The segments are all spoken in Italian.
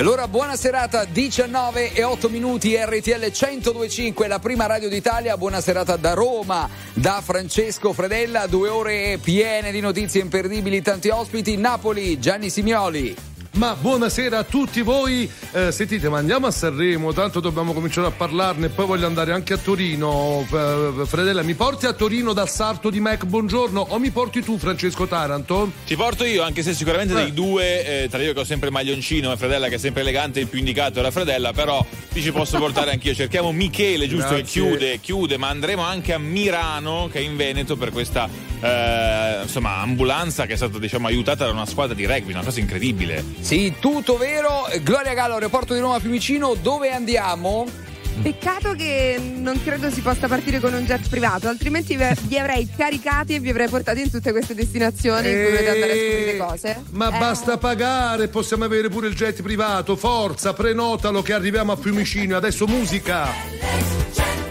allora buona serata, 19 e 8 minuti, RTL 1025, la prima radio d'Italia. Buona serata da Roma, da Francesco Fredella, due ore piene di notizie imperdibili, tanti ospiti. Napoli, Gianni Simioli. Ma buonasera a tutti voi. Eh, sentite, ma andiamo a Sanremo, tanto dobbiamo cominciare a parlarne. Poi voglio andare anche a Torino. Eh, Fredella, mi porti a Torino dal sarto di Mac? Buongiorno. O mi porti tu, Francesco Taranto? Ti porto io, anche se sicuramente eh. dei due, eh, tra io che ho sempre il maglioncino e Fredella che è sempre elegante, il più indicato è la Fredella, però ti ci posso portare anch'io. Cerchiamo Michele, giusto? Grazie. Che chiude, chiude, ma andremo anche a Mirano, che è in Veneto, per questa eh, insomma, ambulanza che è stata diciamo, aiutata da una squadra di rugby, una cosa incredibile. Sì, tutto vero. Gloria Gallo, aeroporto di Roma Fiumicino, dove andiamo? Peccato che non credo si possa partire con un jet privato, altrimenti vi avrei caricati e vi avrei portati in tutte queste destinazioni in cui dovete andare a scoprire cose. Ma eh. basta pagare, possiamo avere pure il jet privato. Forza, prenotalo che arriviamo a Fiumicino. Adesso musica.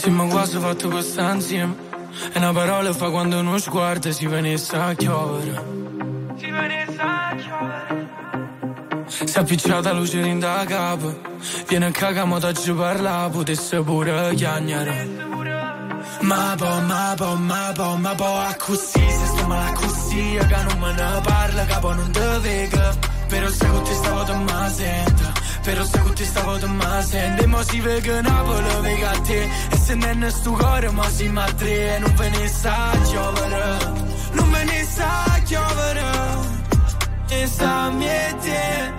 Sì, ma quasi fatto questa insieme. E una parola fa quando uno sguardo si venisse a chiovere. Si venisse a chiovere. Si è appicciata luce in da capo. Viene a cagamo da giù parla, potesse pure chiagnare. Ma po, ma po, ma po, ma po, a così, se sto male così, che non me ne parla, capo non te vega. Però se con te stavo da ma sento. Però se con te stavo da ma sente Ma si vede Napoli vega a te E se non è sto cuore ma si ma tre Non ve ne sa chiovere Non ve ne sa chiovere E sa miete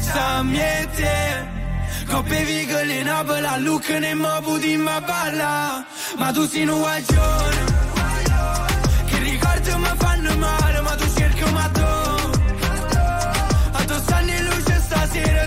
Sa miete Coppe vigole Napoli a look ne mo puti ma balla Ma tu sei un guaglione. Che ricordi mi fanno male Ma tu cerchi ma tu A tu stanno luce stasera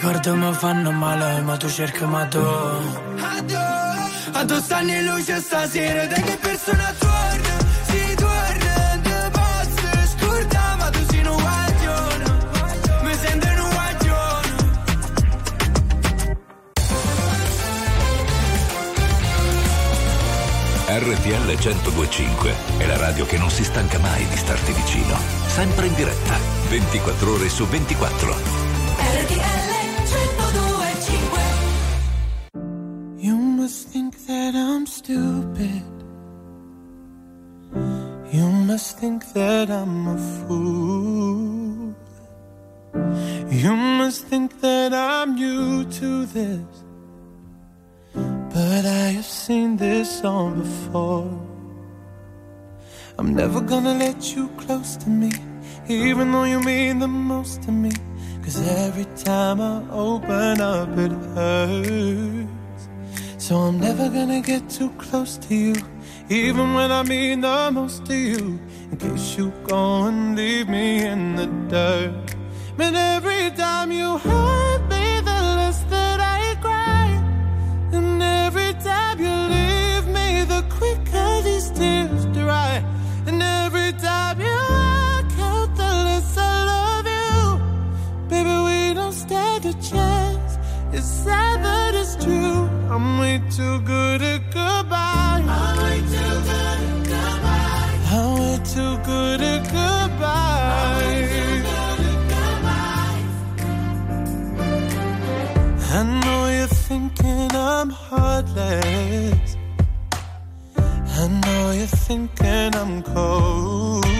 ricordo mi fanno male, ma tu cerchi ma tu. Addosso anni luce stasera, da che persona torna, si torna, te posso scordare, ma tu sei un guaglione, mi sento un guaglione. RTL 1025 è la radio che non si stanca mai di starti vicino. Sempre in diretta, 24 ore su 24. Gonna let you close to me, even though you mean the most to me. Cause every time I open up, it hurts. So I'm never gonna get too close to you, even when I mean the most to you. In case you go and leave me in the dirt. But every time you hurt me, the less that I cry. And every time you leave me, the quicker these tears dry. gave a chance. It's sad, but it's true. I'm way too good at goodbye. I'm way too good at goodbye. I'm way too good at goodbye. I know you're thinking I'm heartless. I know you're thinking I'm cold.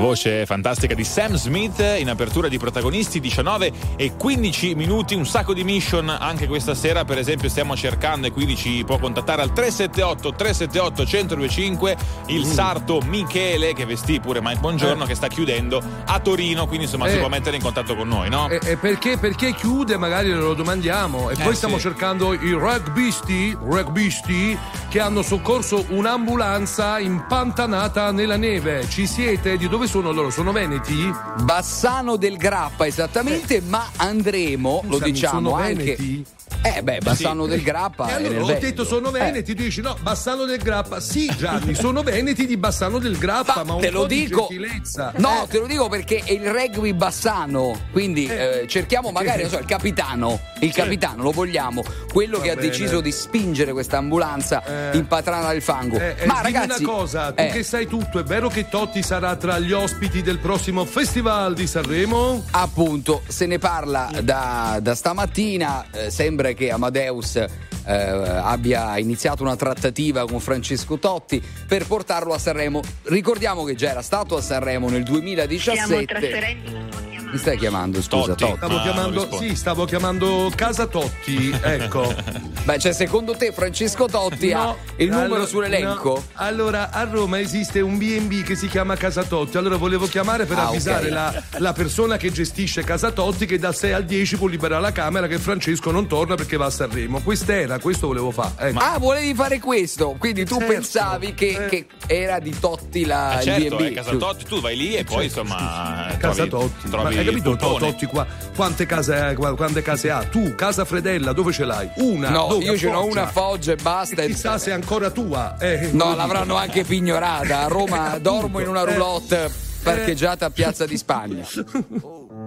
Voce fantastica di Sam Smith in apertura di protagonisti 19 e 15 minuti, un sacco di mission anche questa sera, per esempio stiamo cercando e quindi ci può contattare al 378 378 1025 il sarto Michele che vestì pure Mike Buongiorno Eh. che sta chiudendo a Torino, quindi insomma si Eh. può mettere in contatto con noi, no? E, e perché, perché chiude, magari lo domandiamo. E poi Eh, stiamo sì. cercando i rugbisti, rugbisti che hanno soccorso un'ambulanza impantanata nella neve. Ci siete? Di dove sono loro? Sono veneti? Bassano del Grappa esattamente, ma andremo, lo Scusami, diciamo sono anche. veneti? Eh beh, Bassano Sì. del Grappa. E allora ho Veneto. detto sono Eh, veneti, tu dici no, Bassano del Grappa. Sì, Gianni, sono veneti di Bassano del Grappa, Ma ma, un te lo di dico. gentilezza. No, Eh, te lo dico perché è il rugby bassano. Quindi Eh. eh, cerchiamo magari, so, il capitano. Il capitano lo vogliamo. Quello Va che ha bene. deciso di spingere questa ambulanza Eh. in patrana del fango. Eh, eh, Ma dimmi ragazzi. una cosa, tu eh, che sai tutto, è vero che Totti sarà tra gli ospiti del prossimo Festival di Sanremo? Appunto, se ne parla da, da stamattina. eh, sembra che Amadeus eh, abbia iniziato una trattativa con Francesco Totti per portarlo a Sanremo. Ricordiamo che già era stato a Sanremo nel 2017. Mi stai chiamando, scusa, Totti. Totti? Stavo Ah, chiamando, sì, stavo chiamando Casa Totti, ecco. Beh, cioè, secondo te Francesco Totti ha il numero allora- sull'elenco? no. Allora, a Roma esiste un B&B che si chiama Casa Totti. Allora volevo chiamare per Ah, avvisare ok. la, la persona che gestisce Casa Totti che dal 6 al 10 può liberare la camera che Francesco non torna perché va a Sanremo. Quest'era, questo volevo fare. Ecco. Ah, volevi fare questo? Quindi tu Certo. pensavi che, Eh. che era di Totti la Eh, il certo, B&B? è casa Totti, tu vai lì e poi insomma Casa trovi, Totti, trovi hai capito. Totti qua? Quante case, qua- quante case ha? Tu, casa Fredella, dove ce l'hai? Una? No, Dove? io ce n'ho una a Foggia e basta. E chissà se è ancora tua. Eh, No, l'avranno dico. anche pignorata. A Roma dormo in una eh. roulotte parcheggiata a Piazza di Spagna.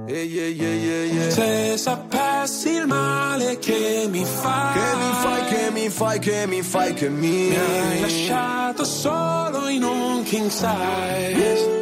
Se sapessi il male che mi fai, Che mi fai, che mi fai, che mi fai, che mi mi hai lasciato solo in un king size.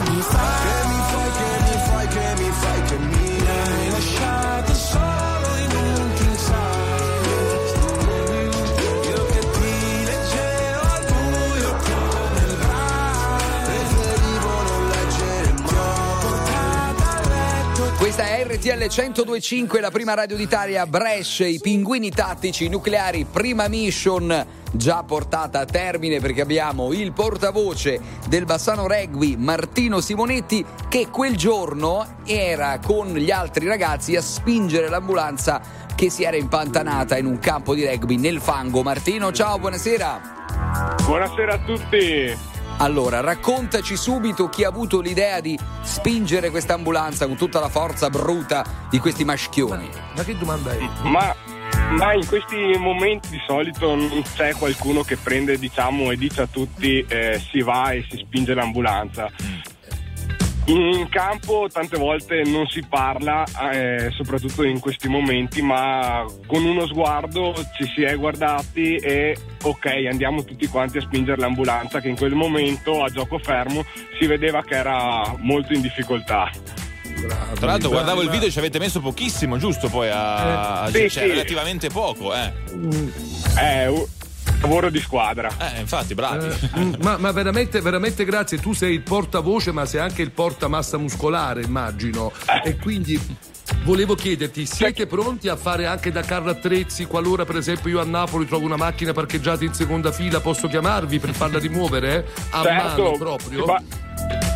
RTL 1025, la prima radio d'Italia, Brescia, i pinguini tattici nucleari, prima mission già portata a termine perché abbiamo il portavoce del Bassano Rugby, Martino Simonetti, che quel giorno era con gli altri ragazzi a spingere l'ambulanza che si era impantanata in un campo di rugby nel fango. Martino, ciao, buonasera. Buonasera a tutti. Allora, raccontaci subito chi ha avuto l'idea di spingere questa ambulanza con tutta la forza bruta di questi maschioni. Ma che domanda è? Ma, ma in questi momenti di solito non c'è qualcuno che prende, diciamo, e dice a tutti eh, si va e si spinge l'ambulanza. In campo tante volte non si parla, eh, soprattutto in questi momenti, ma con uno sguardo ci si è guardati e ok, andiamo tutti quanti a spingere l'ambulanza che in quel momento a gioco fermo si vedeva che era molto in difficoltà. Tra l'altro guardavo il video e ci avete messo pochissimo, giusto? Poi a... Sì, cioè, sì. relativamente poco, eh. È un lavoro di squadra. Eh, infatti, bravi. Eh, mm, ma, ma veramente, veramente grazie. Tu sei il portavoce, ma sei anche il portamassa muscolare, immagino. E quindi volevo chiederti: siete pronti a fare anche da carro attrezzi? Qualora, per esempio, io a Napoli trovo una macchina parcheggiata in seconda fila, posso chiamarvi per farla rimuovere? A mano proprio?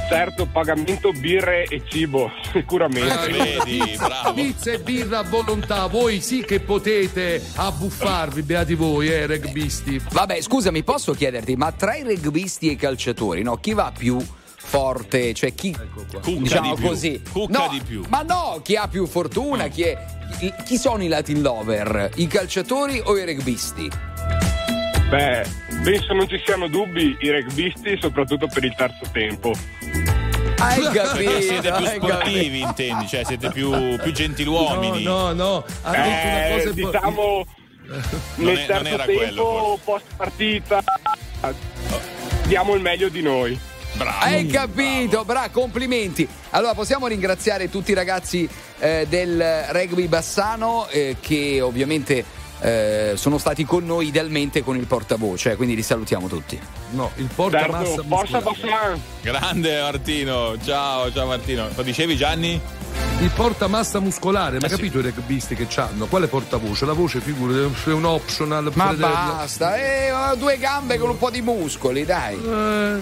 Certo, pagamento birre e cibo, sicuramente. Vedi, bravo. Pizza e birra a volontà, voi sì che potete abbuffarvi, beati voi, eh, rugbisti. Vabbè, scusami, posso chiederti, ma tra i rugbisti e i calciatori, no, chi va più forte? Cioè chi Cucca diciamo di più. così? Cucca No, di più. Ma no, chi ha più fortuna, chi è chi- chi sono i Latin lover? I calciatori o i rugbisti? Beh, penso non ci siano dubbi i rugbisti, soprattutto per il terzo tempo. Hai capito? siete più sportivi, intendi? Cioè, siete più, più gentiluomini. No, no, no, ha detto una Eh, cosa diciamo, Non nel è- non terzo era tempo, quello, post partita, diamo il meglio di noi. Bravo. Hai capito, bra, complimenti. Allora possiamo ringraziare tutti i ragazzi eh, del rugby bassano eh, che ovviamente eh, sono stati con noi idealmente con il portavoce, quindi li salutiamo tutti. No, il portamassa Certo, forza Bassan. Grande Martino, ciao, ciao Martino. Lo dicevi Gianni? Il portamassa muscolare, ma Eh sì. capito i rugbisti che c'hanno? Quale portavoce? La voce figura è un optional. Ma basta, eh, ho due gambe con un po' di muscoli, dai. Eh,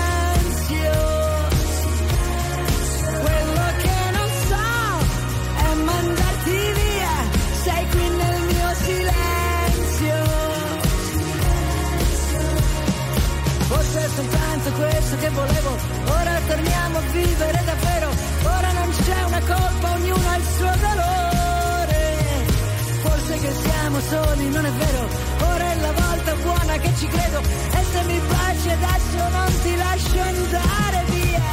Soli, non è vero, ora è la volta buona che ci credo, e se mi baci adesso non ti lascio andare via.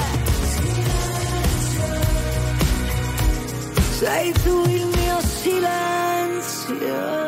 Sei tu il mio silenzio.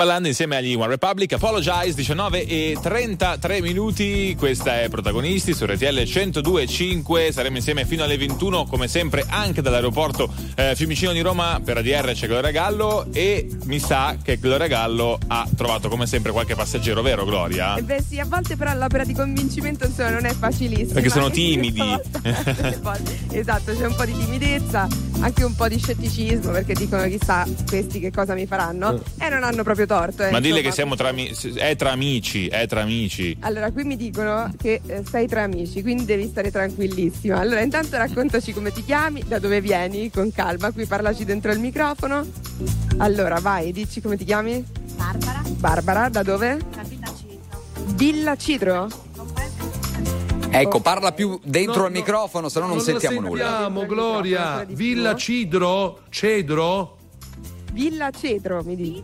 Timbaland insieme agli One Republic, Apologize 19 e 33 minuti, questa è Protagonisti su RTL 102.5, saremo insieme fino alle 21 come sempre anche dall'aeroporto eh, Fiumicino di Roma per ADR c'è Gloria Gallo e mi sa che Gloria Gallo ha trovato come sempre qualche passeggero, vero Gloria? Eh beh sì, a volte però l'opera di convincimento insomma non è facilissima. Perché sono timidi. esatto, c'è un po' di timidezza, anche un po' di scetticismo perché dicono chissà questi che cosa mi faranno e non hanno proprio torto. eh, Ma dille che siamo tra, è tra amici, è tra amici. Allora, qui mi dicono che eh, sei tra amici, quindi devi stare tranquillissima. Allora, intanto raccontaci come ti chiami, da dove vieni, con calma. Qui parlaci dentro il microfono. Allora, vai, dici come ti chiami? Barbara, Barbara, da dove? da Villa Cito. Villa Cidro? Ecco, parla più dentro No, al no, microfono, se no non, non sentiamo la nulla. sentiamo, Gloria. Villa Cidro? Cedro? Villa Cedro, mi dici.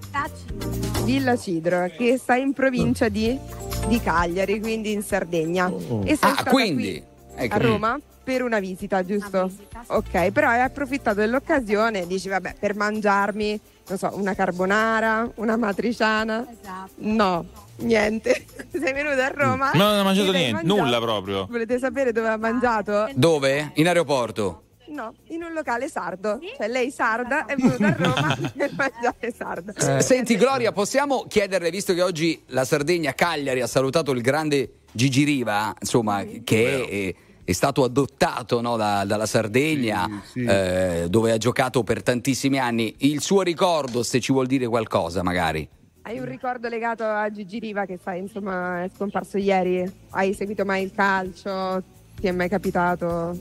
Villa Cidro, che sta in provincia di, di Cagliari, quindi in Sardegna. E sei Ah, stata quindi. qui Ecco. a Roma per una visita, giusto? Una visita, sì. Ok, però hai approfittato dell'occasione e dici, vabbè, per mangiarmi, non so, una carbonara, una matriciana. Esatto. No, niente. Sei venuta a Roma. No, non ho mangiato niente, mangiato- nulla proprio. Volete sapere dove ha mangiato? Dove? In aeroporto. No, in un locale sardo. Cioè lei sarda è venuta a Roma per mangiare sarda. S- Senti Gloria, possiamo chiederle, visto che oggi la Sardegna Cagliari ha salutato il grande Gigi Riva, insomma, che è, è stato adottato no, da- dalla Sardegna, Sì, sì. eh, dove ha giocato per tantissimi anni. Il suo ricordo, se ci vuol dire qualcosa, magari. Hai un ricordo legato a Gigi Riva che sai, insomma, è scomparso ieri? Hai seguito mai il calcio? Ti è mai capitato?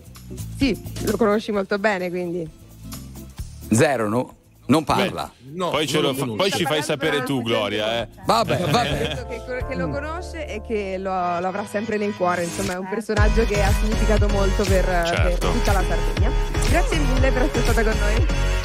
Sì, lo conosci molto bene, quindi. Zero, no? Non parla. No, poi, ce non fa- poi ci fai sapere tu, Gloria. Eh. Vabbè, Ha vabbè. che, che lo conosce e che lo, lo avrà sempre nel cuore, insomma è un personaggio che ha significato molto per, per Certo. tutta la Sardegna. Grazie mille per essere stata con noi.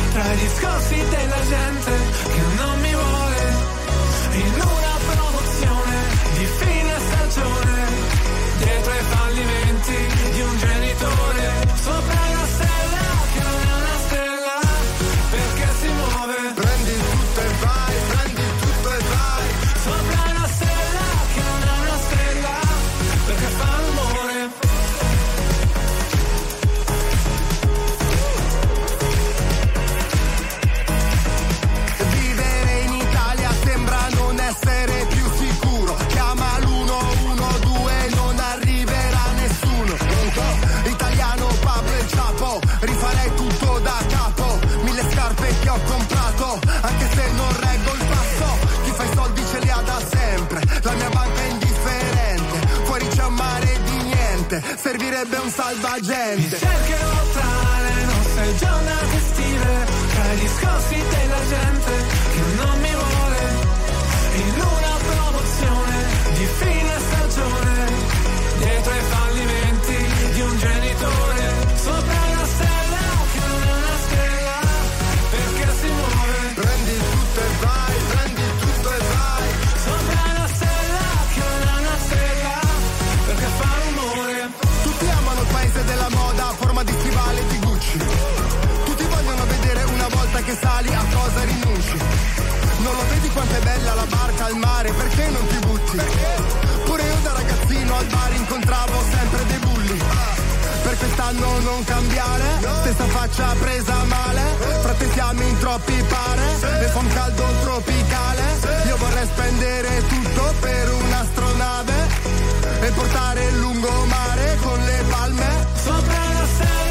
tra i discorsi della gente che non mi vuole, in una promozione di fine stagione, dietro ai fallimenti di un genitore, Servirebbe un salvagente. Cercherò tra le nostre giornate estive, tra i discorsi della gente che sali a cosa rinunci. Non lo vedi quanto è bella la barca al mare, perché non ti butti? Pure io da ragazzino al bar incontravo sempre dei bulli. Per quest'anno non cambiare, stessa faccia presa male. Frate siamo in troppi pare, e fa un caldo tropicale. Io vorrei spendere tutto per un'astronave e portare il lungomare con le palme. Sopra una stella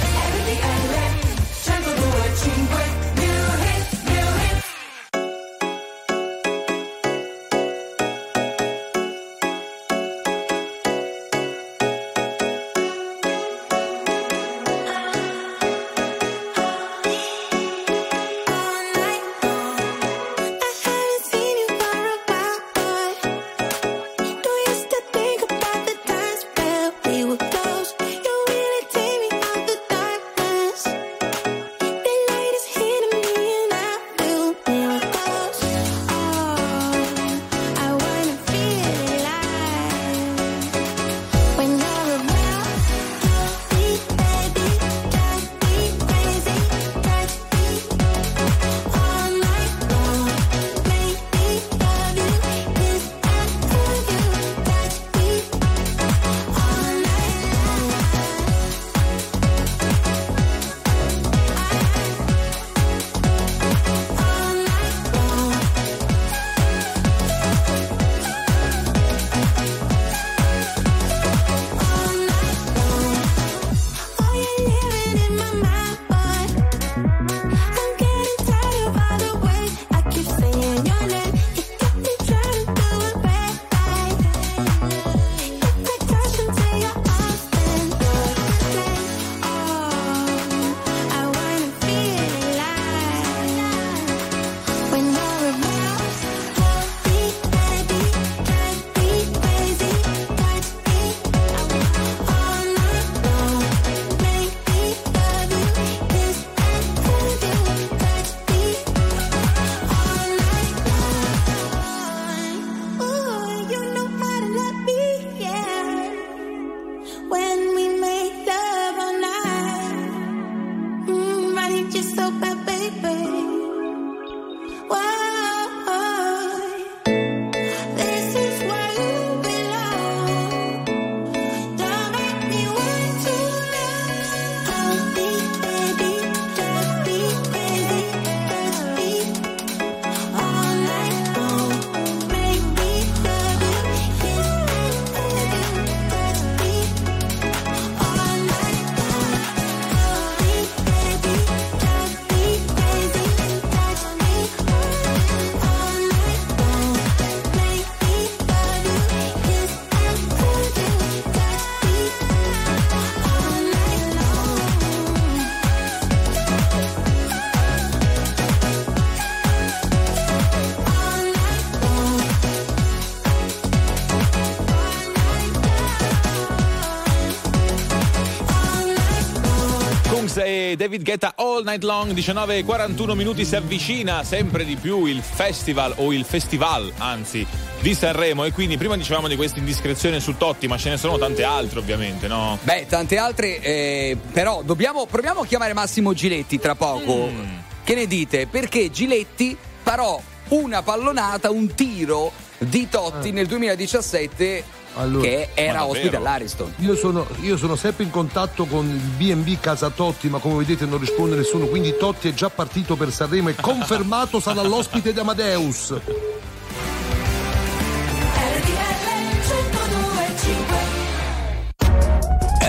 David Guetta All Night Long, 19.41 minuti si avvicina sempre di più il festival o il festival, anzi, di Sanremo e quindi prima dicevamo di questa indiscrezione su Totti, ma ce ne sono tante altre ovviamente, no? Beh, tante altre, eh, però dobbiamo, proviamo a chiamare Massimo Giletti tra poco. Mm. Che ne dite? Perché Giletti parò una pallonata, un tiro di Totti nel 2017 Allora, che era ospite all'Ariston. Io sono, io sono sempre in contatto con il BB Casa Totti, ma come vedete non risponde nessuno. Quindi Totti è già partito per Sanremo e confermato sarà l'ospite di Amadeus.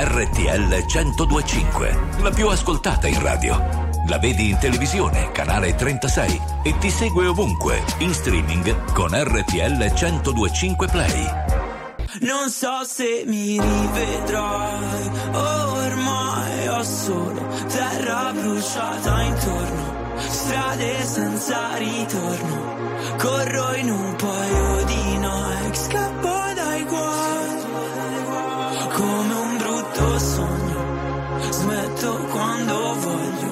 RTL 1025, la più ascoltata in radio. La vedi in televisione, canale 36 e ti segue ovunque, in streaming con RTL 1025 Play. Non so se mi rivedrai, ormai ho solo terra bruciata intorno, strade senza ritorno, corro in un paio di Nike, scappo dai guai, come un brutto sogno, smetto quando voglio.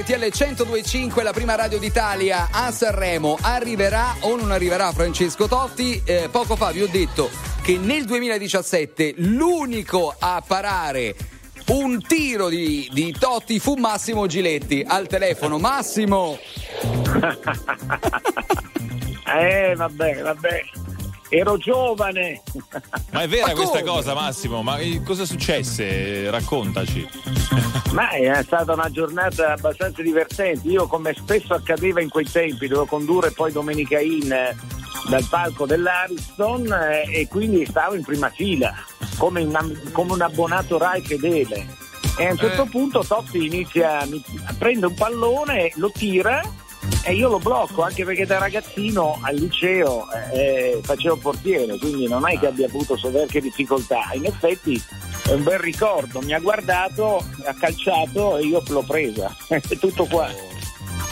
RTL 1025, la prima radio d'Italia a Sanremo. Arriverà o non arriverà Francesco Totti? Eh, poco fa vi ho detto che nel 2017 l'unico a parare un tiro di, di, Totti fu Massimo Giletti al telefono. Massimo! eh, vabbè, vabbè. Ero giovane. Ma è vera Ma questa cosa, Massimo? Ma eh, cosa successe? Raccontaci. Ma è stata una giornata abbastanza divertente. Io, come spesso accadeva in quei tempi, dovevo condurre poi Domenica In eh, dal palco dell'Ariston eh, e quindi stavo in prima fila, come, una- come un abbonato Rai fedele. E a un certo punto Totti inizia, prende un pallone, lo tira e io lo blocco, anche perché da ragazzino al liceo eh, eh, facevo portiere, quindi non è che abbia avuto soverchie difficoltà. In effetti è un bel ricordo, mi ha guardato, ha calciato e io l'ho presa. È tutto qua.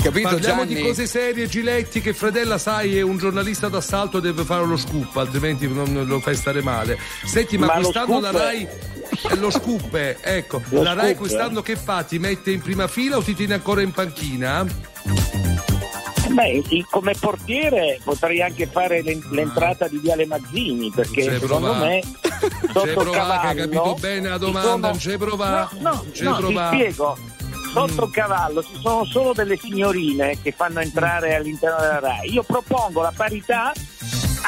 Capito Parliamo Gianni? di cose serie, Giletti, che Fredella, sai, è un giornalista d'assalto, deve fare lo scoop, altrimenti non lo fai stare male. Senti, ma, Ma quest'anno la Rai. eh, Lo scoop, è, ecco, Lo la Rai scoop, quest'anno che fa? Ti mette in prima fila o ti tiene ancora in panchina? Beh, come portiere potrei anche fare l'en- l'entrata di Viale Mazzini, perché hai secondo provato. me sotto il cavallo hai capito bene la domanda, sono- non ci hai provato. No, no, hai no, ti provato. spiego. Sotto il cavallo ci sono solo delle signorine che fanno entrare all'interno della RAI. Io propongo la parità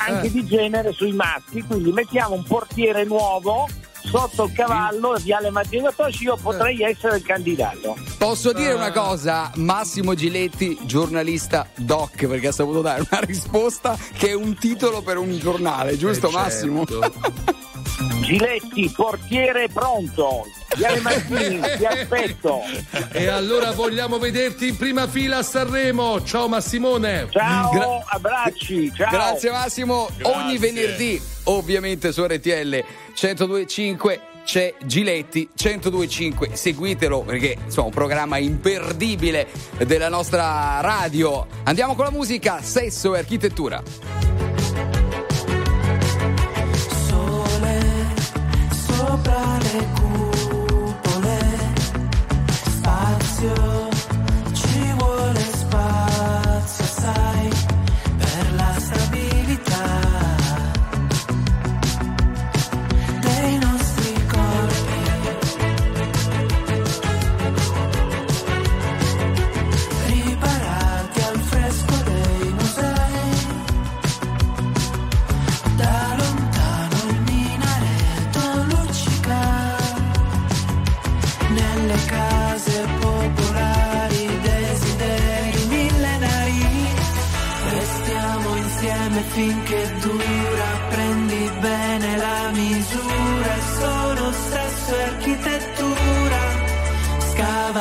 anche Eh. di genere sui maschi, quindi mettiamo un portiere nuovo sotto il cavallo Viale Mazzini Toshi, io potrei essere il candidato. Posso dire una cosa? Massimo Giletti, giornalista doc, perché ha saputo dare una risposta che è un titolo per un giornale, giusto Eh, Massimo? certo. Giletti, portiere pronto. Viale Mazzini, ti aspetto. E allora vogliamo vederti in prima fila a Sanremo. Ciao Massimone. Ciao, Gra- abbracci, ciao. Grazie Massimo. Ogni venerdì, ovviamente su RTL 1025 c'è Giletti 1025. Seguitelo perché insomma un programma imperdibile della nostra radio. Andiamo con la musica, sesso e architettura. Sole sopra le cupole, spazio,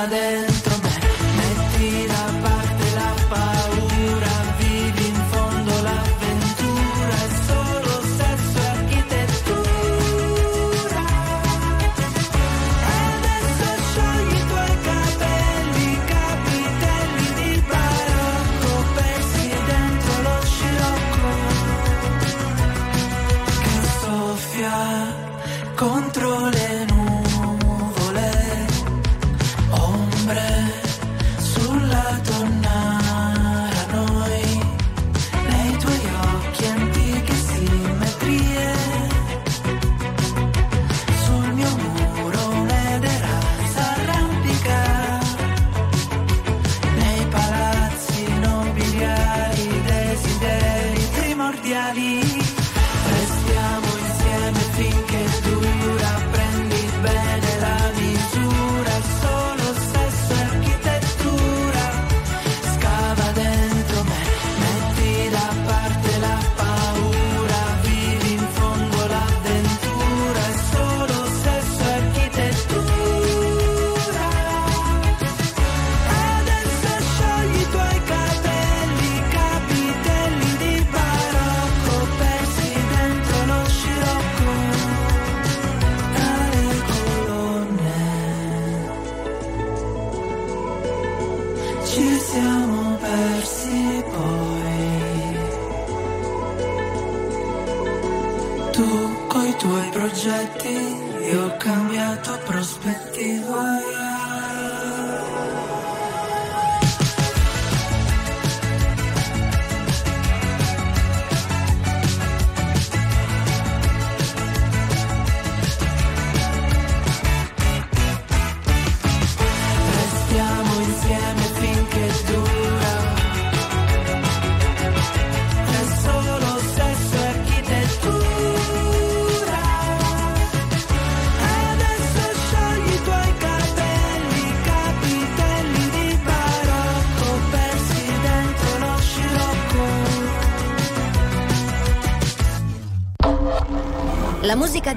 permanent. Ci siamo persi poi. Tu coi tuoi progetti, io ho cambiato prospettiva.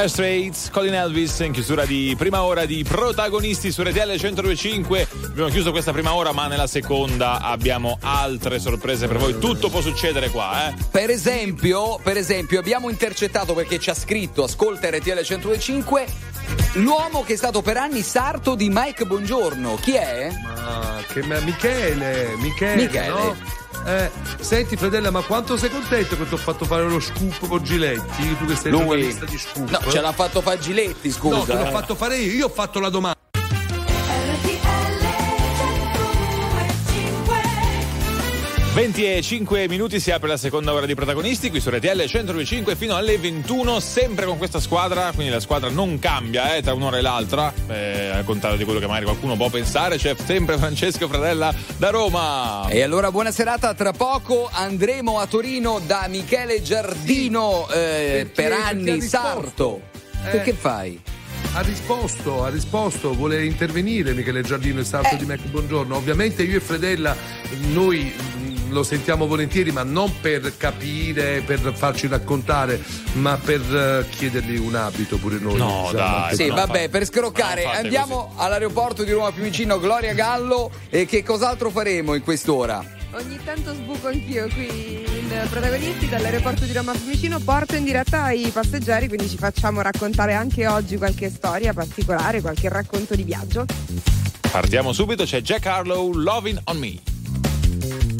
Dire Straits, Colin Elvis in chiusura di prima ora di protagonisti su RTL 1025. Abbiamo chiuso questa prima ora, ma nella seconda abbiamo altre sorprese per voi. Tutto può succedere qua, eh. Per esempio, per esempio, abbiamo intercettato perché ci ha scritto Ascolta RTL 1025 l'uomo che è stato per anni sarto di Mike Buongiorno. Chi è? Ma che ma Michele, Michele, Michele. no? Eh, senti Fredella, ma quanto sei contento che ti ho fatto fare lo scoop con Giletti? Tu che sei Lui? giornalista di scoop. No, ce l'ha fatto fare Giletti, scusa. No, te l'ho eh. fatto fare io, io ho fatto la domanda. 20 e 5 minuti si apre la seconda ora di protagonisti qui su RTL 125 fino alle 21 sempre con questa squadra quindi la squadra non cambia eh, tra un'ora e l'altra eh, al contrario di quello che magari qualcuno può pensare c'è sempre Francesco Fradella da Roma E allora buona serata, tra poco andremo a Torino da Michele Giardino eh, Perché- per anni sarto. Eh. Che fai? Ha risposto, ha risposto, vuole intervenire Michele Giardino e Sarto Eh. di Mac Buongiorno. Ovviamente io e Fredella, noi lo sentiamo volentieri, ma non per capire, per farci raccontare, ma per eh, chiedergli un abito pure noi. No, Diciamo, dai, Sì, vabbè, fate- per scroccare andiamo all'aeroporto di Roma Fiumicino, Gloria Gallo e che cos'altro faremo in quest'ora? Ogni tanto sbuco anch'io qui in protagonisti dall'aeroporto di Roma Fiumicino, porto in diretta i passeggeri, quindi ci facciamo raccontare anche oggi qualche storia particolare, qualche racconto di viaggio. partiamo subito c'è Jack Harlow Loving on Me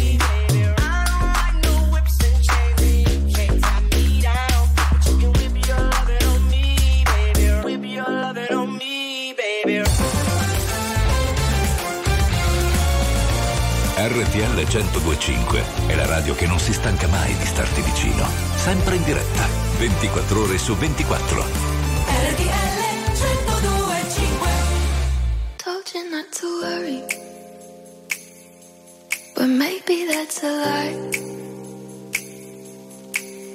RTL 1025 è la radio che non si stanca mai di starti vicino. Sempre in diretta, 24 ore su 24. RTL 1025 Told you not to worry. But maybe that's a lie.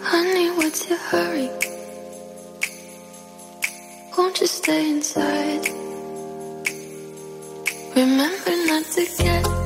Honey, what's your hurry? Won't you stay inside? Remember not to get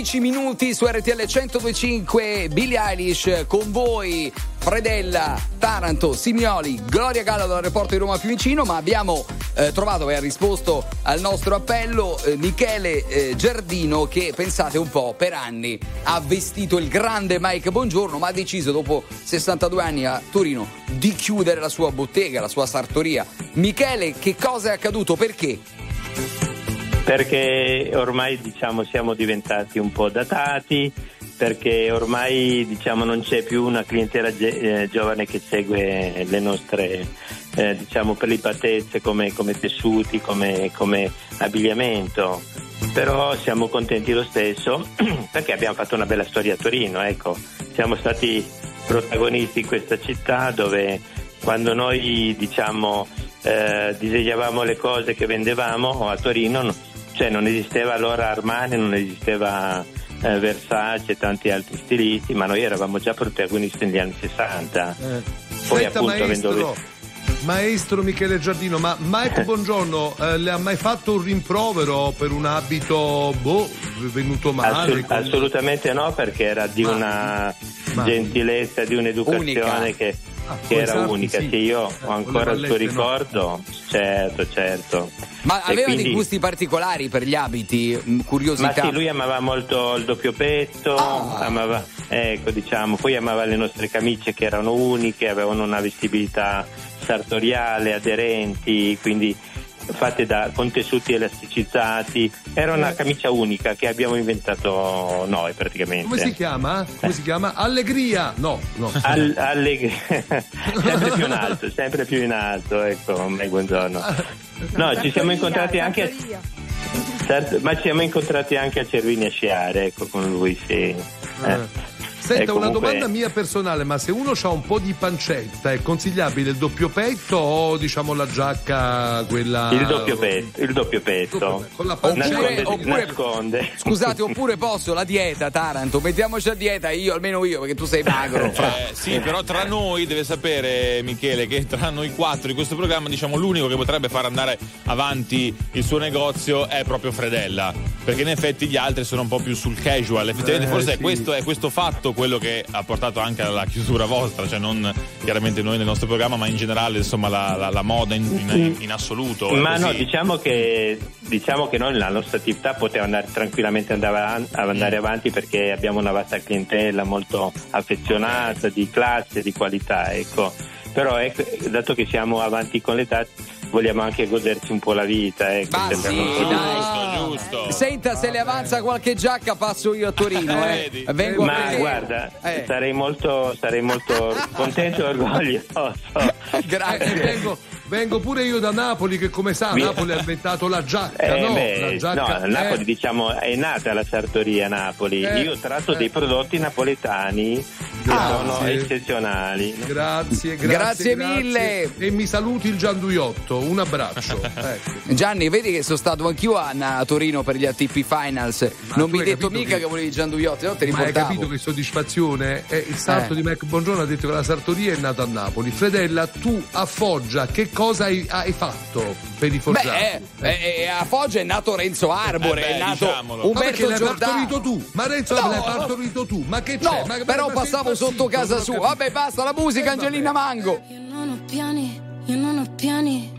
12 minuti su RTL 1025 Billie Eilish con voi Fredella, Taranto, Simioli, Gloria Gallo dall'aeroporto di Roma più vicino, ma abbiamo eh, trovato e ha risposto al nostro appello eh, Michele eh, Giardino che pensate un po' per anni ha vestito il grande Mike Bongiorno ma ha deciso dopo 62 anni a Torino di chiudere la sua bottega, la sua sartoria. Michele, che cosa è accaduto? Perché? Perché ormai diciamo siamo diventati un po' datati perché ormai diciamo non c'è più una clientela eh, giovane che segue le nostre eh, diciamo prelipatezze come, come tessuti, come, come abbigliamento però siamo contenti lo stesso perché abbiamo fatto una bella storia a Torino ecco. siamo stati protagonisti in questa città dove quando noi diciamo eh, disegnavamo le cose che vendevamo a Torino no- cioè non esisteva allora Armani, non esisteva eh, Versace e tanti altri stilisti, ma noi eravamo già protagonisti negli anni 60. Poi Senta, appunto avendo maestro, maestro Michele Giardino, ma Mike Buongiorno eh, le ha mai fatto un rimprovero per un abito boh, venuto male? Assolut- Come- assolutamente no, perché era di una ma- gentilezza, di un'educazione Unica. che, Ah, che era esserti, unica. sì. Sì, io ho ancora il suo vallette, no. ricordo, certo, certo. Ma E aveva quindi- dei gusti particolari per gli abiti? Mh, Ma Curiosità. sì, lui amava molto il doppio petto, Ah. amava, ecco diciamo, poi amava le nostre camicie che erano uniche, avevano una vestibilità sartoriale, aderenti, quindi fatte da, con tessuti elasticizzati. Era Eh. una camicia unica che abbiamo inventato noi praticamente. Come si chiama? Come si chiama? Allegria! No, no. Al- allegri- sempre più in alto, sempre più in alto, ecco, buongiorno. No, ci siamo incontrati anche a, certo, ma ci siamo incontrati anche a Cervini a sciare, ecco, con lui, sì. Eh. Senta, E una comunque- domanda mia personale, ma se uno ha un po' di pancetta, è consigliabile il doppio petto o diciamo la giacca quella... Il doppio petto, il doppio petto. Con la nasconde, oppure- nasconde. Scusate, oppure posso la dieta, Taranto, mettiamoci a dieta io, almeno io, perché tu sei magro. Eh, sì, però tra noi deve sapere Michele che tra noi quattro di questo programma, diciamo, l'unico che potrebbe far andare avanti il suo negozio è proprio Fredella. Perché in effetti gli altri sono un po' più sul casual. Effettivamente, Eh, forse sì. è, questo, è questo fatto quello che ha portato anche alla chiusura vostra, cioè non chiaramente noi nel nostro programma, ma in generale, insomma, la, la- la moda in, in- in assoluto. Ma no, diciamo che, diciamo che noi la nostra attività poteva andare tranquillamente andare avanti, andare avanti perché abbiamo una vasta clientela molto affezionata, di classe, di qualità, ecco. Però ecco, dato che siamo avanti con l'età vogliamo anche goderci un po' la vita, ecco. Sembra sì, dai. giusto. Senta, se le avanza qualche giacca passo io a Torino, eh. Vengo a Ma vedere. guarda, Eh. sarei molto, sarei molto contento e orgoglioso. Eh, vengo, vengo pure io da Napoli che come sa Vi- Napoli ha inventato la giacca, Eh, no? beh, la giacca, no, Napoli eh. diciamo è nata la sartoria a Napoli. Eh, Io tratto eh. dei prodotti napoletani che Ah, sono sì. eccezionali. Grazie, grazie, Grazie mille. E mi saluti il Gianduiotto, un abbraccio. Ecco. Gianni, vedi che sono stato anch'io a, a Torino per gli ATP Finals. non tu mi hai detto mica che- che, volevi Gianduiotti, no? Te li Ma hai capito che soddisfazione? Eh, il sarto Eh. di Mac Bongiorno ha detto che la sartoria è nata a Napoli. Fredella, tu a Foggia che cosa hai, hai fatto per i forgiati? Beh, eh, eh, a Foggia è nato Renzo Arbore, Eh beh, è nato diciamolo. Ma Umberto l'hai Giordano. partorito tu? Ma Renzo No, l'hai partorito tu? Ma che c'è? No, Ma- però ma- ma passavo sotto casa non sua. Vabbè, basta la musica, Eh, Angelina Mango. Io non ho piani, io non ho piani.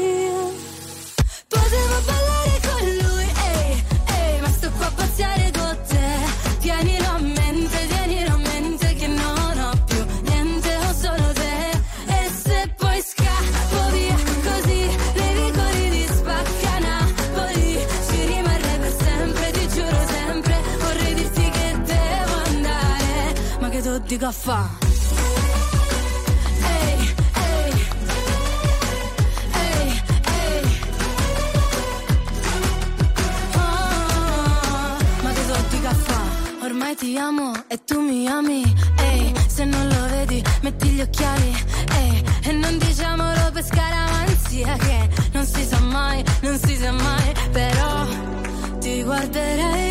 llega a fa. Ehi, ehi, ehi, ehi. Ah, ma che so dica fa? Ormai ti amo e tu mi ami. Ehi, se non lo vedi, metti gli occhiali. Ehi, e non diciamolo per scaramanzia che non si sa mai, non si sa mai, però ti guarderei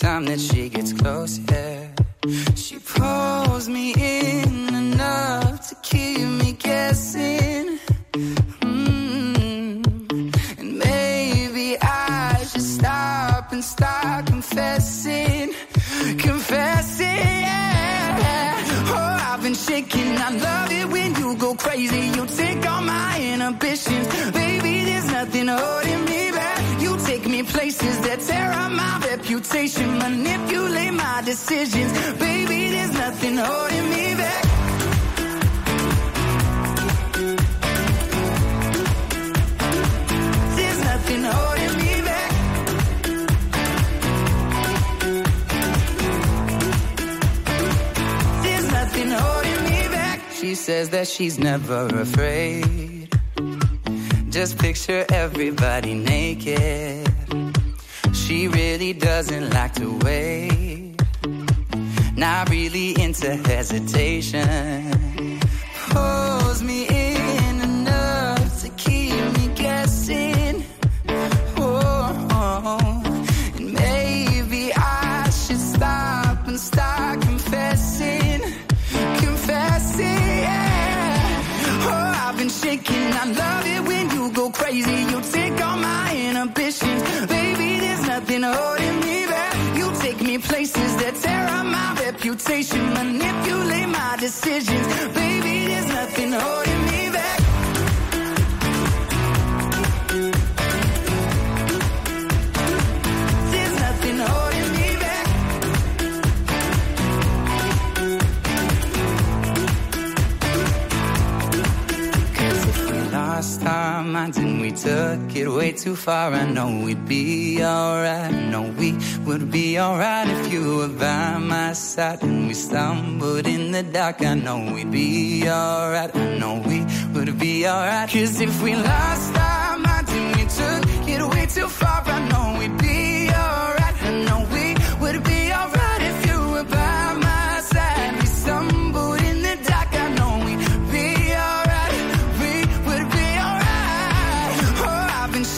time that she gets she's never afraid. Just picture everybody naked.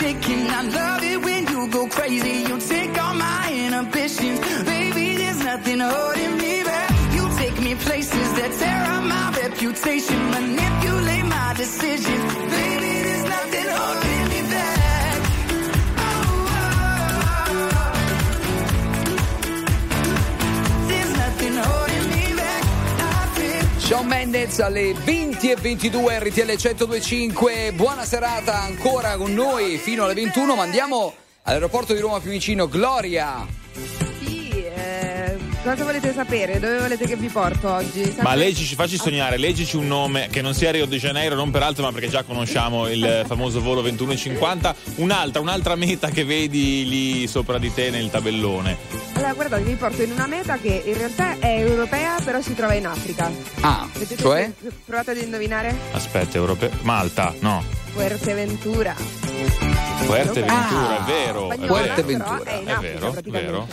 chicken. I love it when you go crazy. You take all my inhibitions. Baby, there's nothing holding me back. You take me places that tear up my reputation. Manipulate Mendes alle 20 e 22 RTL 1025. Buona serata ancora con noi fino alle 21. Ma andiamo all'aeroporto di Roma Fiumicino. Gloria. Cosa volete sapere? Dove volete che vi porto oggi? Ma Sapete- leggici, facci sognare, leggici un nome che non sia Rio de Janeiro, non peraltro, ma perché già conosciamo il famoso volo 21.50. Un'altra, un'altra meta che vedi lì sopra di te nel tabellone. Allora, guardate, vi porto in una meta che in realtà è europea, però si trova in Africa. Ah, Vedete cioè? se- Provate ad indovinare? Aspetta, europeo. Malta, no. Fuerteventura. Fuerteventura, Ah, è vero. È spagnola, vero. Fuerteventura. però è Africa vero, vero.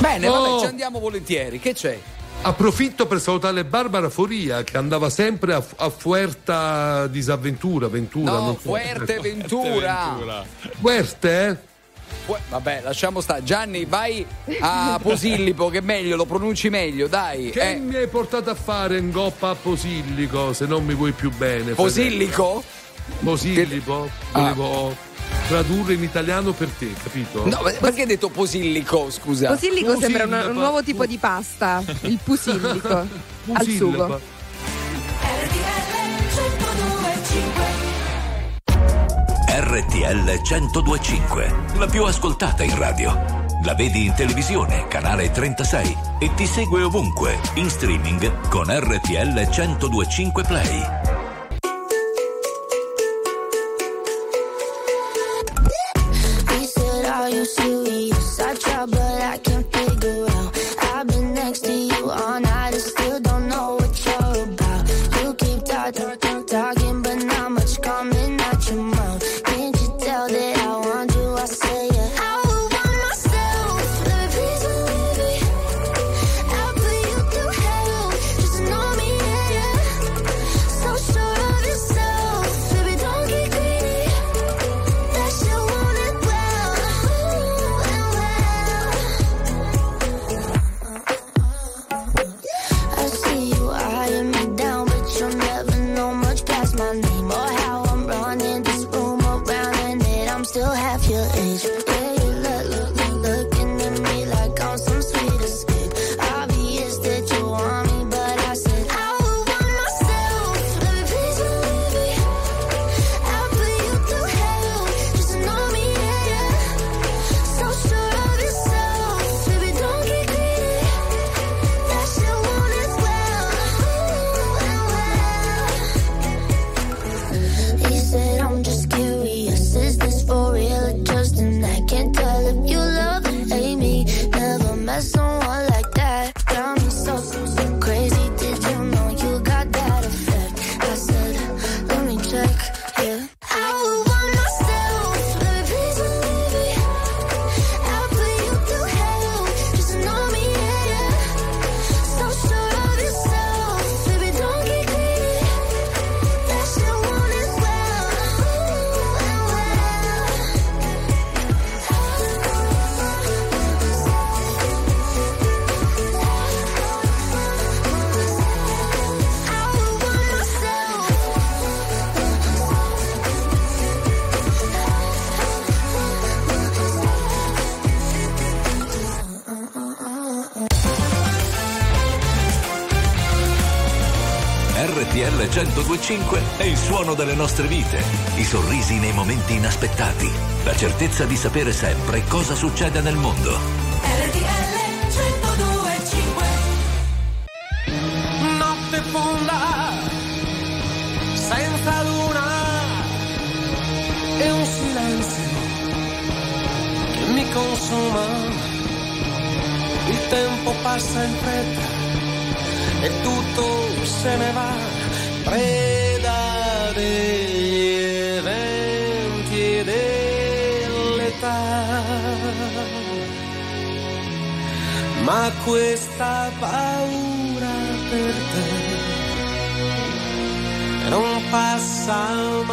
Bene, Oh. vabbè, ci andiamo volentieri. Che c'è? Approfitto per salutare Barbara Foria che andava sempre a, a Fuerta Disavventura, Ventura. No, non so. Fuerteventura. Fuerte? eh? Fu- Vabbè, lasciamo stare. Gianni, vai a Posillipo, che è meglio, lo pronunci meglio, dai. Che Eh, mi hai portato a fare in goppa a Posillico se non mi vuoi più bene? Posillico? Posillipo? Volevo tradurre in italiano per te, capito? No, ma perché hai detto Posillico, scusa? Posillico sembra un, Posillipo. un nuovo tipo di pasta, il pusillico al sugo. RTL 1025, la più ascoltata in radio. La vedi in televisione, canale 36 e ti segue ovunque, in streaming con RTL 1025 Play. But I can't 1025 è il suono delle nostre vite, i sorrisi nei momenti inaspettati, la certezza di sapere sempre cosa succede nel mondo. RTL 1025 Notte fonda, senza luna e un silenzio che mi consuma. Il tempo passa in fretta e tutto se ne va, preda degli eventi e dell'età. Ma questa paura per te non passa mai.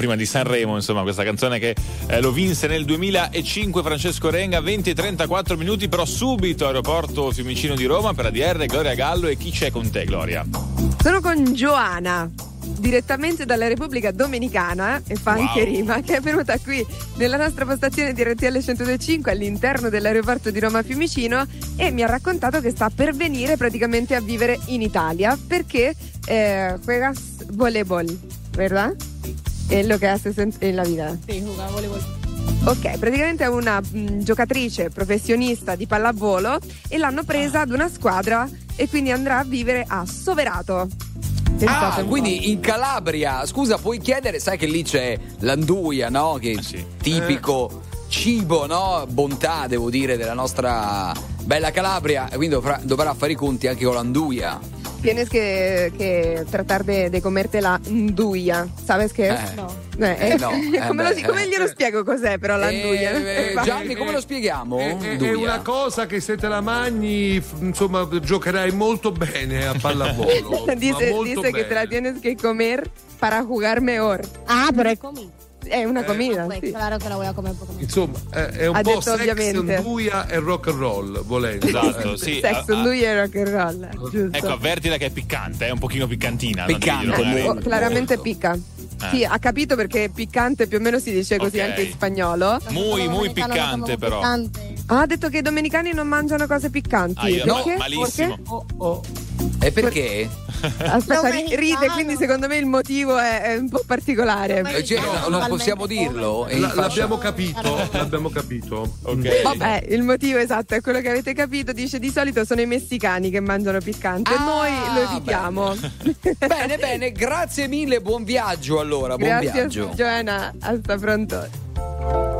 Prima di Sanremo, insomma, questa canzone che eh, lo vinse nel 2005 Francesco Renga, 20 e 34 minuti, però subito aeroporto Fiumicino di Roma per ADR, Gloria Gallo e chi c'è con te, Gloria? Sono con Joana, direttamente dalla Repubblica Dominicana, e fa anche rima, che è venuta qui nella nostra postazione di RTL 1025 all'interno dell'aeroporto di Roma Fiumicino e mi ha raccontato che sta per venire praticamente a vivere in Italia perché eh, juegas voleibol, ¿verdad? È lo che haces en, en la vida. Sì, jugaba voleibol. Ok, praticamente è una mh, giocatrice professionista di pallavolo e l'hanno presa ad una squadra e quindi andrà a vivere a Soverato. Pensate Ah, po'. quindi in Calabria, scusa, puoi chiedere, sai che lì c'è l'anduia, no? Che è tipico cibo, no? Bontà, devo dire, della nostra bella Calabria, e quindi dovrà, dovrà fare i conti anche con l'anduia. Tienes que, que tratar de, de comerte la nduia. ¿Sabes qué es? Eh. No. Eh, no, eh, come, lo- come glielo spiego cos'è però la nduia? Eh, eh, Gianni, come lo spieghiamo? È, è- è Nduia. una cosa che se te la mangi, insomma, giocherai molto bene a pallavolo. dice dice que te la tienes que comer para jugar mejor. Ah, pero es comida. È una comida, Pues sì. claro que la voy a comer porque me Insomma, è, è un Ha po' detto sex, ovviamente. anduia e rock and roll, volendo. Esatto, Eh. sì. Sex, ah, ah, nduia e rock and roll. Giusto. Ecco, avvertila che è piccante, è un pochino piccantina. non Piccante, magari. Oh, claramente picca. Sì, ha capito perché piccante più o meno si dice così Ok. anche in spagnolo. Muy, muy piccante, però. Ah, ha detto che i domenicani non mangiano cose piccanti. Ah, io no, Perché? malissimo. Perché? E perché? Aspetta, ri- ride, quindi secondo me il motivo è, è un po' particolare. Eh, cioè, no, non possiamo dirlo. Fascia- l'abbiamo capito, l'abbiamo capito. Eh, il motivo esatto è quello che avete capito. Dice di solito sono i messicani che mangiano piccante. Noi lo evitiamo. Bene, bene, grazie mille, buon viaggio allora, buon Grazie viaggio. Giovanna, hasta pronto.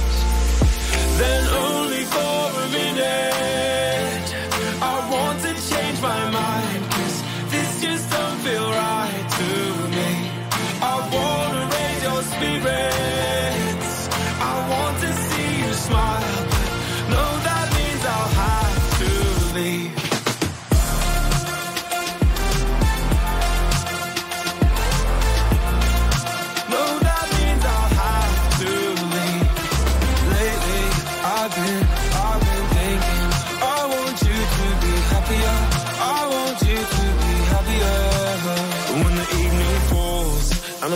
Then only for a minute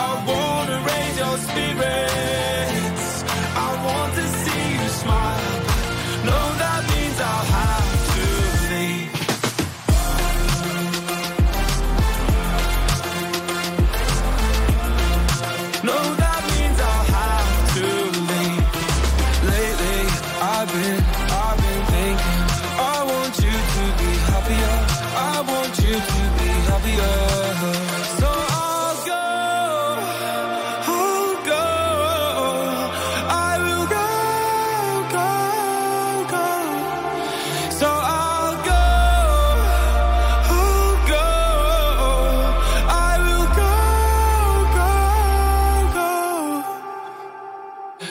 I wanna raise your spirits.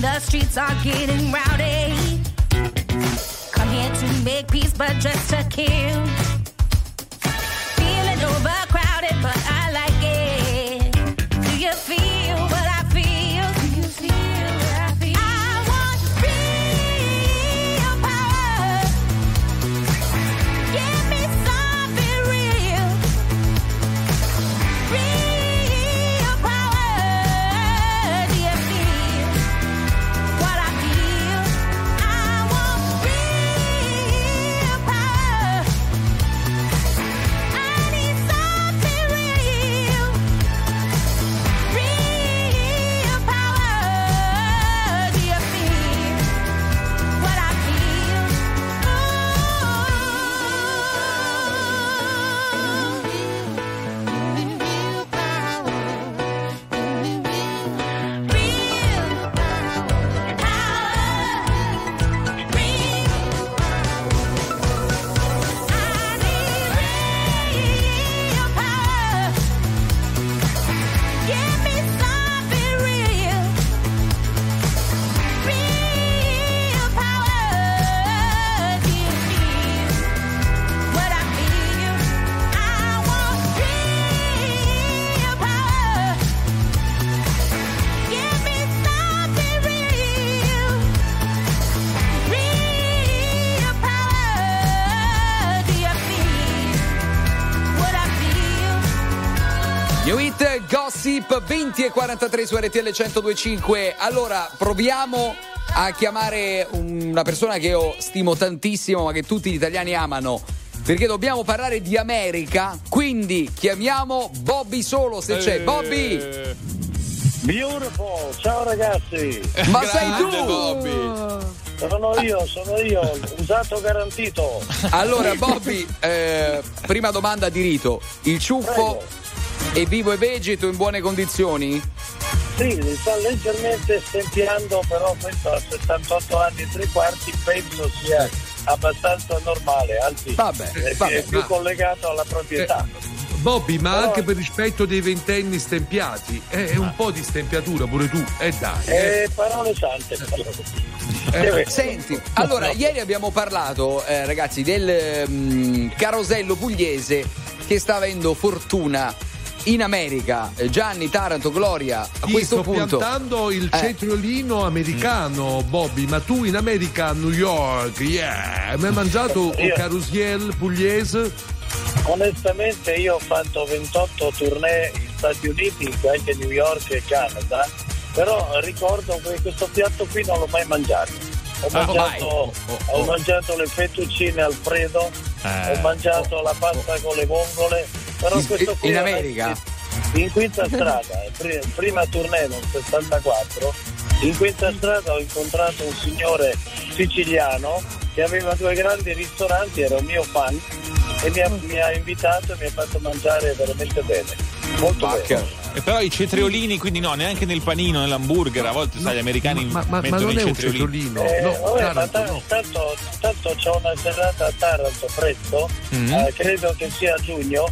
The streets are getting rowdy. Come here to make peace, but just to kill. Feeling overcrowded, but I like it. WhatsApp 20 e 43 su RTL 1025. Allora, proviamo a chiamare una persona che io stimo tantissimo, ma che tutti gli italiani amano. Perché dobbiamo parlare di America, quindi chiamiamo Bobby solo se c'è. Eh. Bobby! Beautiful, ciao ragazzi. Ma sei tu? Sono io, sono io, usato garantito. Allora, Bobby, eh, prima domanda di rito. Il ciuffo è vivo e vegeto in buone condizioni? Sì, mi sta leggermente stempiando, però questo a 78 anni e tre quarti penso sia abbastanza normale, anzi Vabbè, vabbè, è più ma- collegato alla proprietà. Bobby, ma Però- anche per rispetto dei ventenni stempiati, è, un po' di stempiatura pure tu, e dai. eh. Eh, parole sante. Eh, Senti, allora, ieri abbiamo parlato, eh, ragazzi, del mm, carosello pugliese che sta avendo fortuna in America. Gianni, Taranto, Gloria, a Io questo sto punto. piantando il Eh. cetriolino americano, Bobby, ma tu in America, a New York, yeah, hai mai mangiato un carusiel pugliese? Onestamente io ho fatto 28 tournée in Stati Uniti, anche New York e Canada, però ricordo che questo piatto qui non l'ho mai mangiato. Ho Ah, mangiato, oh, oh, ho oh. mangiato le fettuccine Alfredo, Eh. ho mangiato la pasta con le vongole, però In- questo in è- America? In quinta strada, pri- prima tournée nel 64, in quinta strada ho incontrato un signore siciliano che aveva due grandi ristoranti, era un mio fan e mi ha, mi ha invitato e mi ha fatto mangiare veramente bene. Molto bene. E però i cetriolini, quindi no, neanche nel panino, nell'hamburger, a volte sai, gli americani ma- ma mettono non i è un cetriolini. cetriolino. Eh, No, vabbè, ma Taranto, ta- no. tanto, tanto c'ho una serata a Taranto presto, Mhm. eh, credo che sia a giugno,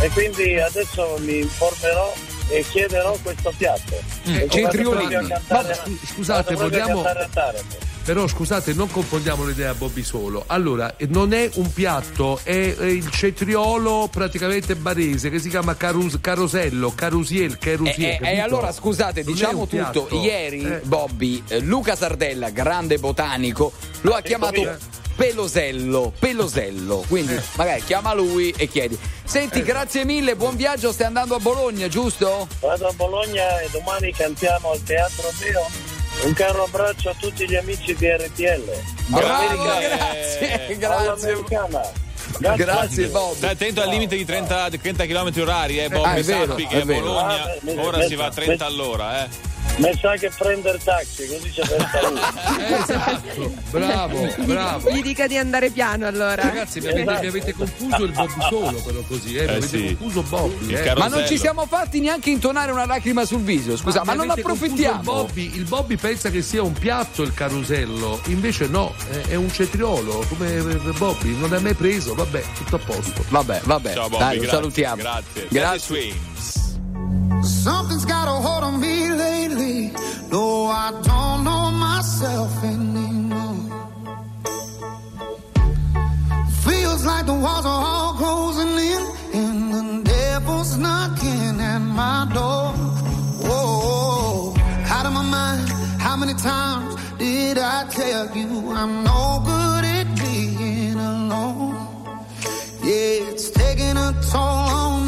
e quindi adesso mi informerò e chiederò questo piatto. Mm, E vado cetriolini. proprio a cantare- Vabbè, scusate, vogliamo- cantare a Taranto. Però scusate, non confondiamo l'idea Bobby solo. Allora, eh, non è un piatto, è, è il cetriolo praticamente barese che si chiama carus- carosello, carusiel, carusiel. e- e capito? allora scusate, Non diciamo tutto. piatto. Ieri Eh. Bobby, eh, Luca Sardella, grande botanico, lo ha chiamato. Pelosello, Pelosello. Quindi Eh. magari chiama lui e chiedi. Senti, grazie mille, buon viaggio, stai andando a Bologna, giusto? Vado a Bologna e domani cantiamo al Teatro Deo. Un caro abbraccio a tutti gli amici di RTL. Bravo, grazie, grazie. All'americana. Grazie Bobby. Stai attento al limite di 30, 30 km orari, eh, Bobby. Ah, è vero, sappi è che a vero. Bologna Ah, beh, ora beh, si va a beh, 30 beh. all'ora, eh. Mi sa che prende il taxi, così c'è lui. Esatto, bravo, bravo. gli dica di andare piano allora. Ragazzi, mi avete, mi avete confuso il Bobby solo, però così, eh, mi Eh, avete sì. confuso Bobby. Eh. Ma non ci siamo fatti neanche intonare una lacrima sul viso, scusa, ma, mi non approfittiamo. Il Bobby, il Bobby pensa che sia un piatto il carosello, invece no, è, è un cetriolo, come eh, Bobby, non l'hai mai preso, vabbè, tutto a posto. Vabbè, vabbè. Ciao Bobby, Dai, lo grazie, salutiamo. Grazie. Grazie. Swings. Something's got a hold on me lately. No, I don't know myself anymore. Feels like the walls are all closing in, and the devil's knocking at my door. Whoa, out of my mind. How many times did I tell you I'm no good at being alone? Yeah, it's taking a toll on me.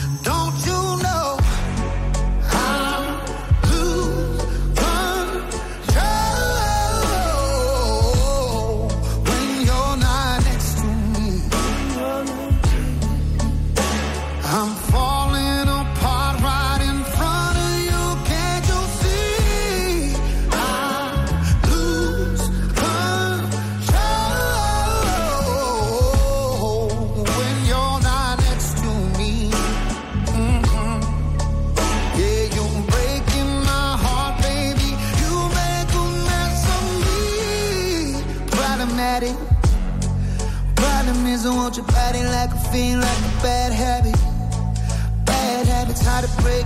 Body like a bad habit. Bad habits hard to break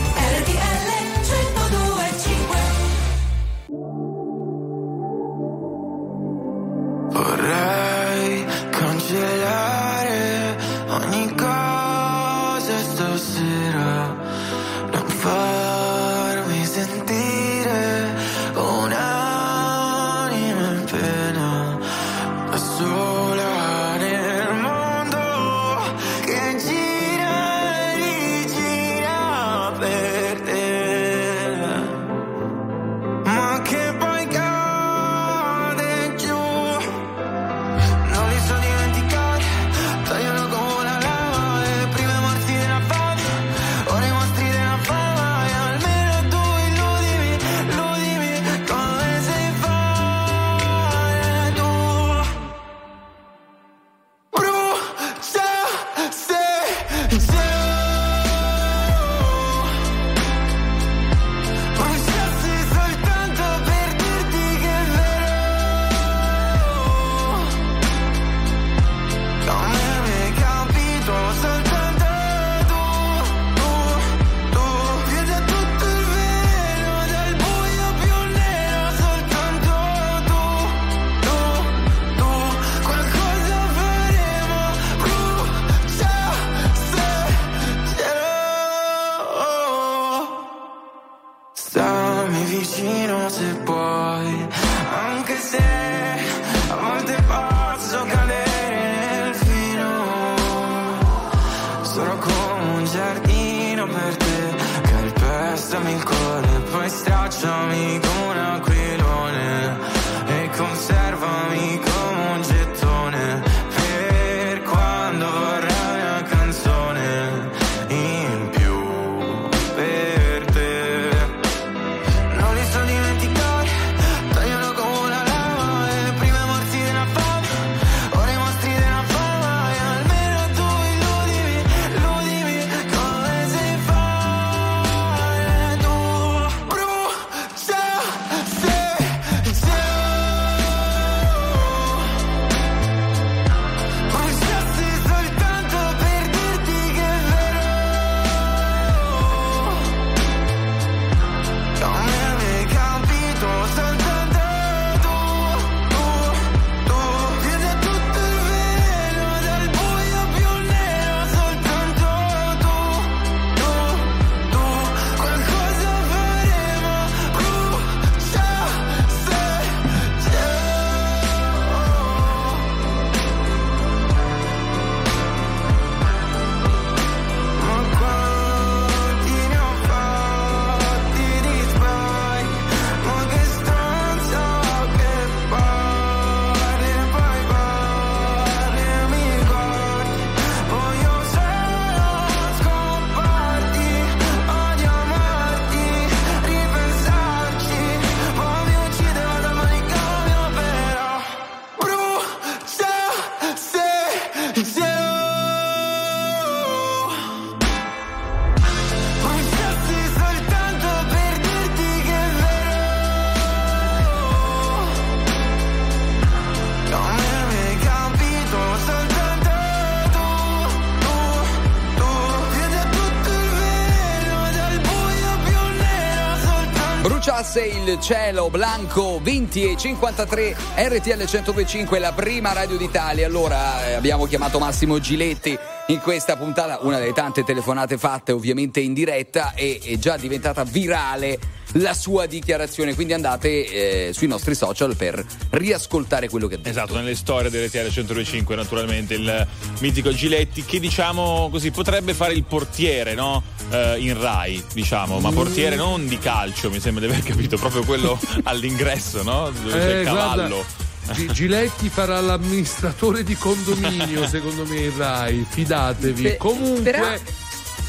Bruciasse il cielo, Blanco 20 e 53, RTL 125, la prima radio d'Italia. Allora eh, abbiamo chiamato Massimo Giletti in questa puntata, una delle tante telefonate fatte ovviamente in diretta e è già diventata virale la sua dichiarazione. Quindi andate eh, sui nostri social per riascoltare quello che ha detto. Esatto, nelle storie dell'ETL 105 naturalmente il mitico Giletti che diciamo così potrebbe fare il portiere no? Eh, in Rai, diciamo, ma portiere non di calcio, mi sembra di aver capito, proprio quello all'ingresso, no? Dove c'è Eh, il cavallo. Gi- Giletti farà l'amministratore di condominio, secondo me, in Rai. Fidatevi. Beh, Comunque, però-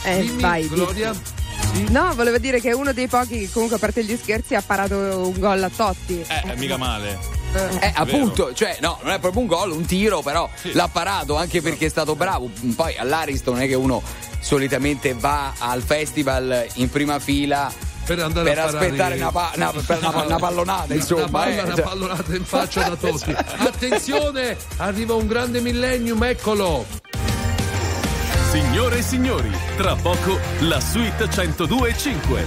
Eh, dimmi, vai, Gloria. No, volevo dire che è uno dei pochi che comunque a parte gli scherzi ha parato un gol a Totti. Eh, mica male. Eh, appunto, cioè, no, non è proprio un gol, un tiro, però l'ha parato anche perché è stato bravo. Poi all'Ariston non è che uno solitamente va al festival in prima fila per, andare per a parare- aspettare una, pa- una- per una- una pallonata, insomma. Una, palla, eh, una cioè. pallonata in faccia da Totti. Attenzione, arriva un grande millennium, eccolo. Signore e signori, tra poco la suite 102.5.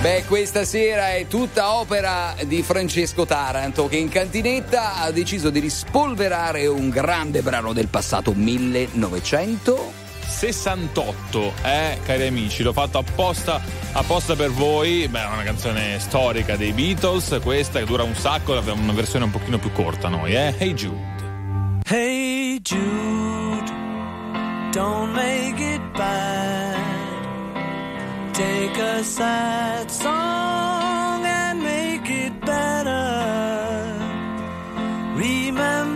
Beh, questa sera è tutta opera di Francesco Taranto che in cantinetta ha deciso di rispolverare un grande brano del passato 1900. 68, eh, cari amici, l'ho fatto apposta, apposta per voi. Beh, è una canzone storica dei Beatles, questa che dura un sacco, abbiamo una versione un pochino più corta noi, eh. Hey Jude. Hey Jude, don't make it bad. Take a sad song and make it better. Remember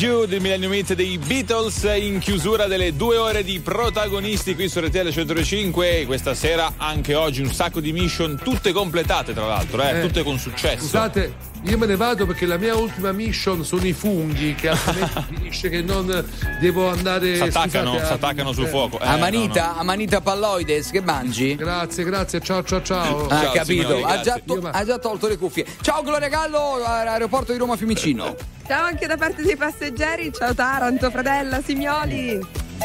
Jude, il Millennium Hit dei Beatles in chiusura delle due ore di protagonisti qui su RTL 105. Questa sera, anche oggi, un sacco di mission, tutte completate tra l'altro, eh, Eh, tutte con successo. Scusate, io me ne vado perché la mia ultima mission sono i funghi che altrimenti finisce che non devo andare S'attaccano, scusate, a- s'attaccano sul eh. fuoco. Eh, Amanita, Amanita Palloides, che mangi? Grazie, grazie, ciao ciao ciao. Ah, capito, ha, già to- ha già tolto le cuffie. Ciao Gloria Gallo, aeroporto di Roma Fiumicino. Ciao anche da parte dei passeggeri, ciao Taranto, Fradella, Simioli.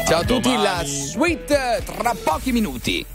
Ciao a tutti, la suite tra pochi minuti.